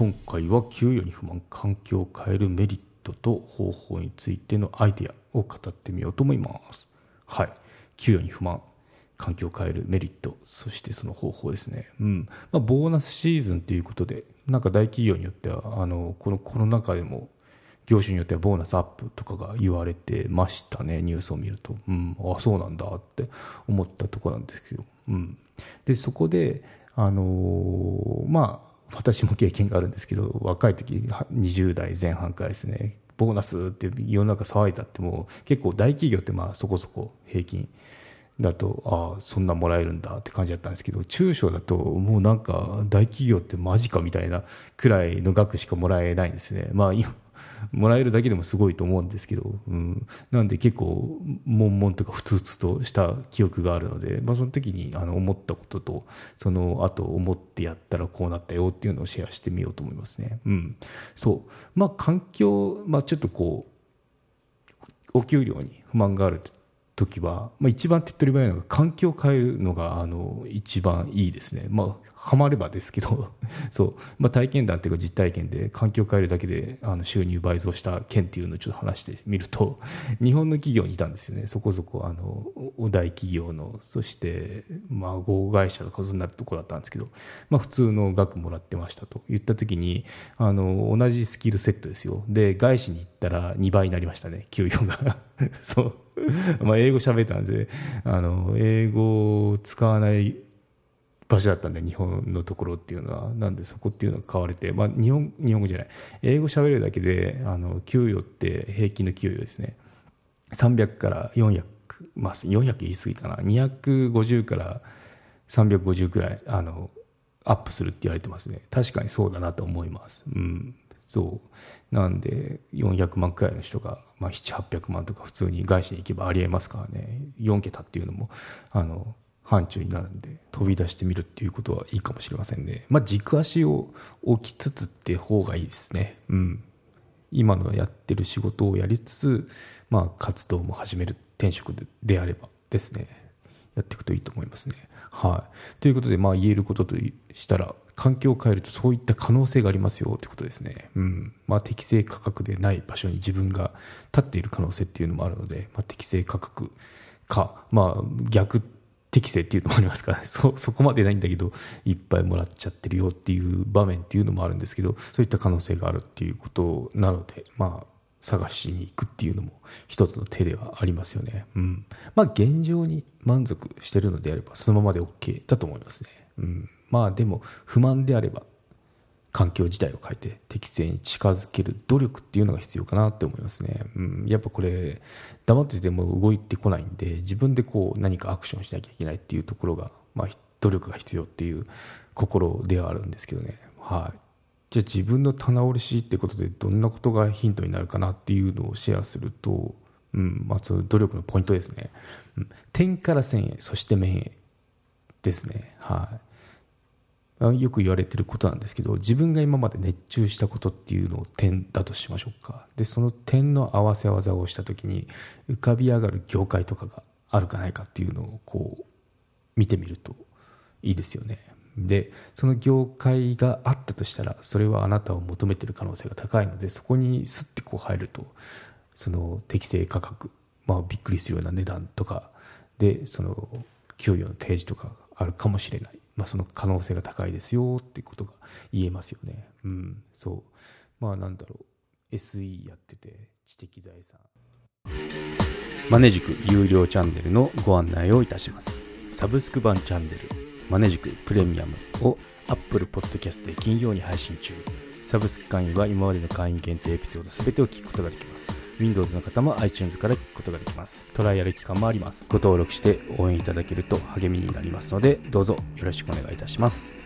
今回は給与に不満環境を変えるメリットと方法についてのアイデアを語ってみようと思います。はい。給与に不満環境を変えるメリット。そしてその方法ですね。うん。まあ、ボーナスシーズンということでなんか大企業によってはあのこのコロナ禍でも業種によってはボーナスアップとかが言われてましたね。ニュースを見ると、うん、あそうなんだって思ったところなんですけど、うん、でそこであのー、まあ私も経験があるんですけど若い時20代前半からですねボーナスって世の中騒いだってもう結構大企業ってまあそこそこ平均だとああそんなもらえるんだって感じだったんですけど中小だともうなんか大企業ってマジかみたいなくらいの額しかもらえないんですね。まあもらえるだけでもすごいと思うんですけど、うん、なんで結構悶々とかふつふつとした記憶があるので、まあ、その時にあの思ったこととその後思ってやったらこうなったよっていうのをシェアしてみようと思いますね。うん、そう。まあ環境、まあ、ちょっとこうお給料に不満がある時は、まあ、一番手っ取り早いのが環境を変えるのがあの一番いいですね、まあ、はまればですけど そう、まあ、体験談っていうか実体験で環境を変えるだけであの収入倍増した件っていうのをちょっと話してみると 日本の企業にいたんですよね。そこそこあの大企業のそしてまあ合会社とかそんなところだったんですけど、まあ、普通の額もらってましたと。言った時にあの同じスキルセットですよ。で外資に行ったら2倍になりましたね。給与が。そう。まあ英語喋ったんであの英語を使わない場所だったんで日本のところっていうのは。なんでそこっていうのが買われて、まあ、日本日本語じゃない。英語喋れるだけであの給与って平均の給与ですね。300から400まあ400言い過ぎかな。250から350くらいあのアップするって言われてますね。確かにそうだなと思います。うん。そう。なんで400万くらいの人が、まあ、7800万とか普通に外資に行けばありえますからね。4桁っていうのもあの範疇になるんで飛び出してみるっていうことはいいかもしれませんね。まあ軸足を置きつつって方がいいですね。うん。今のやってる仕事をやりつつまあ活動も始める転職であればですね。やっていくといいと思いますねはいということでまあ言えることとしたら環境を変えるとそういった可能性がありますよということですね。うん。まあ適正価格でない場所に自分が立っている可能性っていうのもあるので、まあ適正価格か、まあ逆適正っていうのもありますからね そそこまでないんだけどいっぱいもらっちゃってるよっていう場面っていうのもあるんですけどそういった可能性があるっていうことなのでまあ探しに行くっていうのも一つの手ではありますよね。うん。まあ現状に満足してるのであればそのままで OK だと思いますね。うん。まあでも不満であれば環境自体を変えて適正に近づける努力っていうのが必要かなって思いますね。うん、やっぱこれ黙ってても動いてこないんで自分でこう何かアクションしなきゃいけないっていうところが、まあ、努力が必要っていう心ではあるんですけどね。はい。じゃあ自分の棚卸しってことでどんなことがヒントになるかなっていうのをシェアすると、うんまあ、その努力のポイントですね。うん、点から線へそして面へですね。はい。よく言われてることなんですけど自分が今まで熱中したことっていうのを点だとしましょうかでその点の合わせ技をした時に浮かび上がる業界とかがあるかないかっていうのをこう見てみるといいですよねでその業界があったとしたらそれはあなたを求めてる可能性が高いのでそこにスッてこう入るとその適正価格まあびっくりするような値段とかでその給与の提示とかあるかもしれないまあ、その可能性が高いですよっていうことが言えますよね。うん、そう。まあなんだろう。SE やってて知的財産。マネジク有料チャンネルのご案内をいたします。サブスク版チャンネルマネジクプレミアムを Apple Podcast で金曜に配信中。サブスク会員は今までの会員限定エピソード全てを聞くことができます。Windows の方も iTunes から聞くことができます。トライアル期間もあります。ご登録して応援いただけると励みになりますので、どうぞよろしくお願いいたします。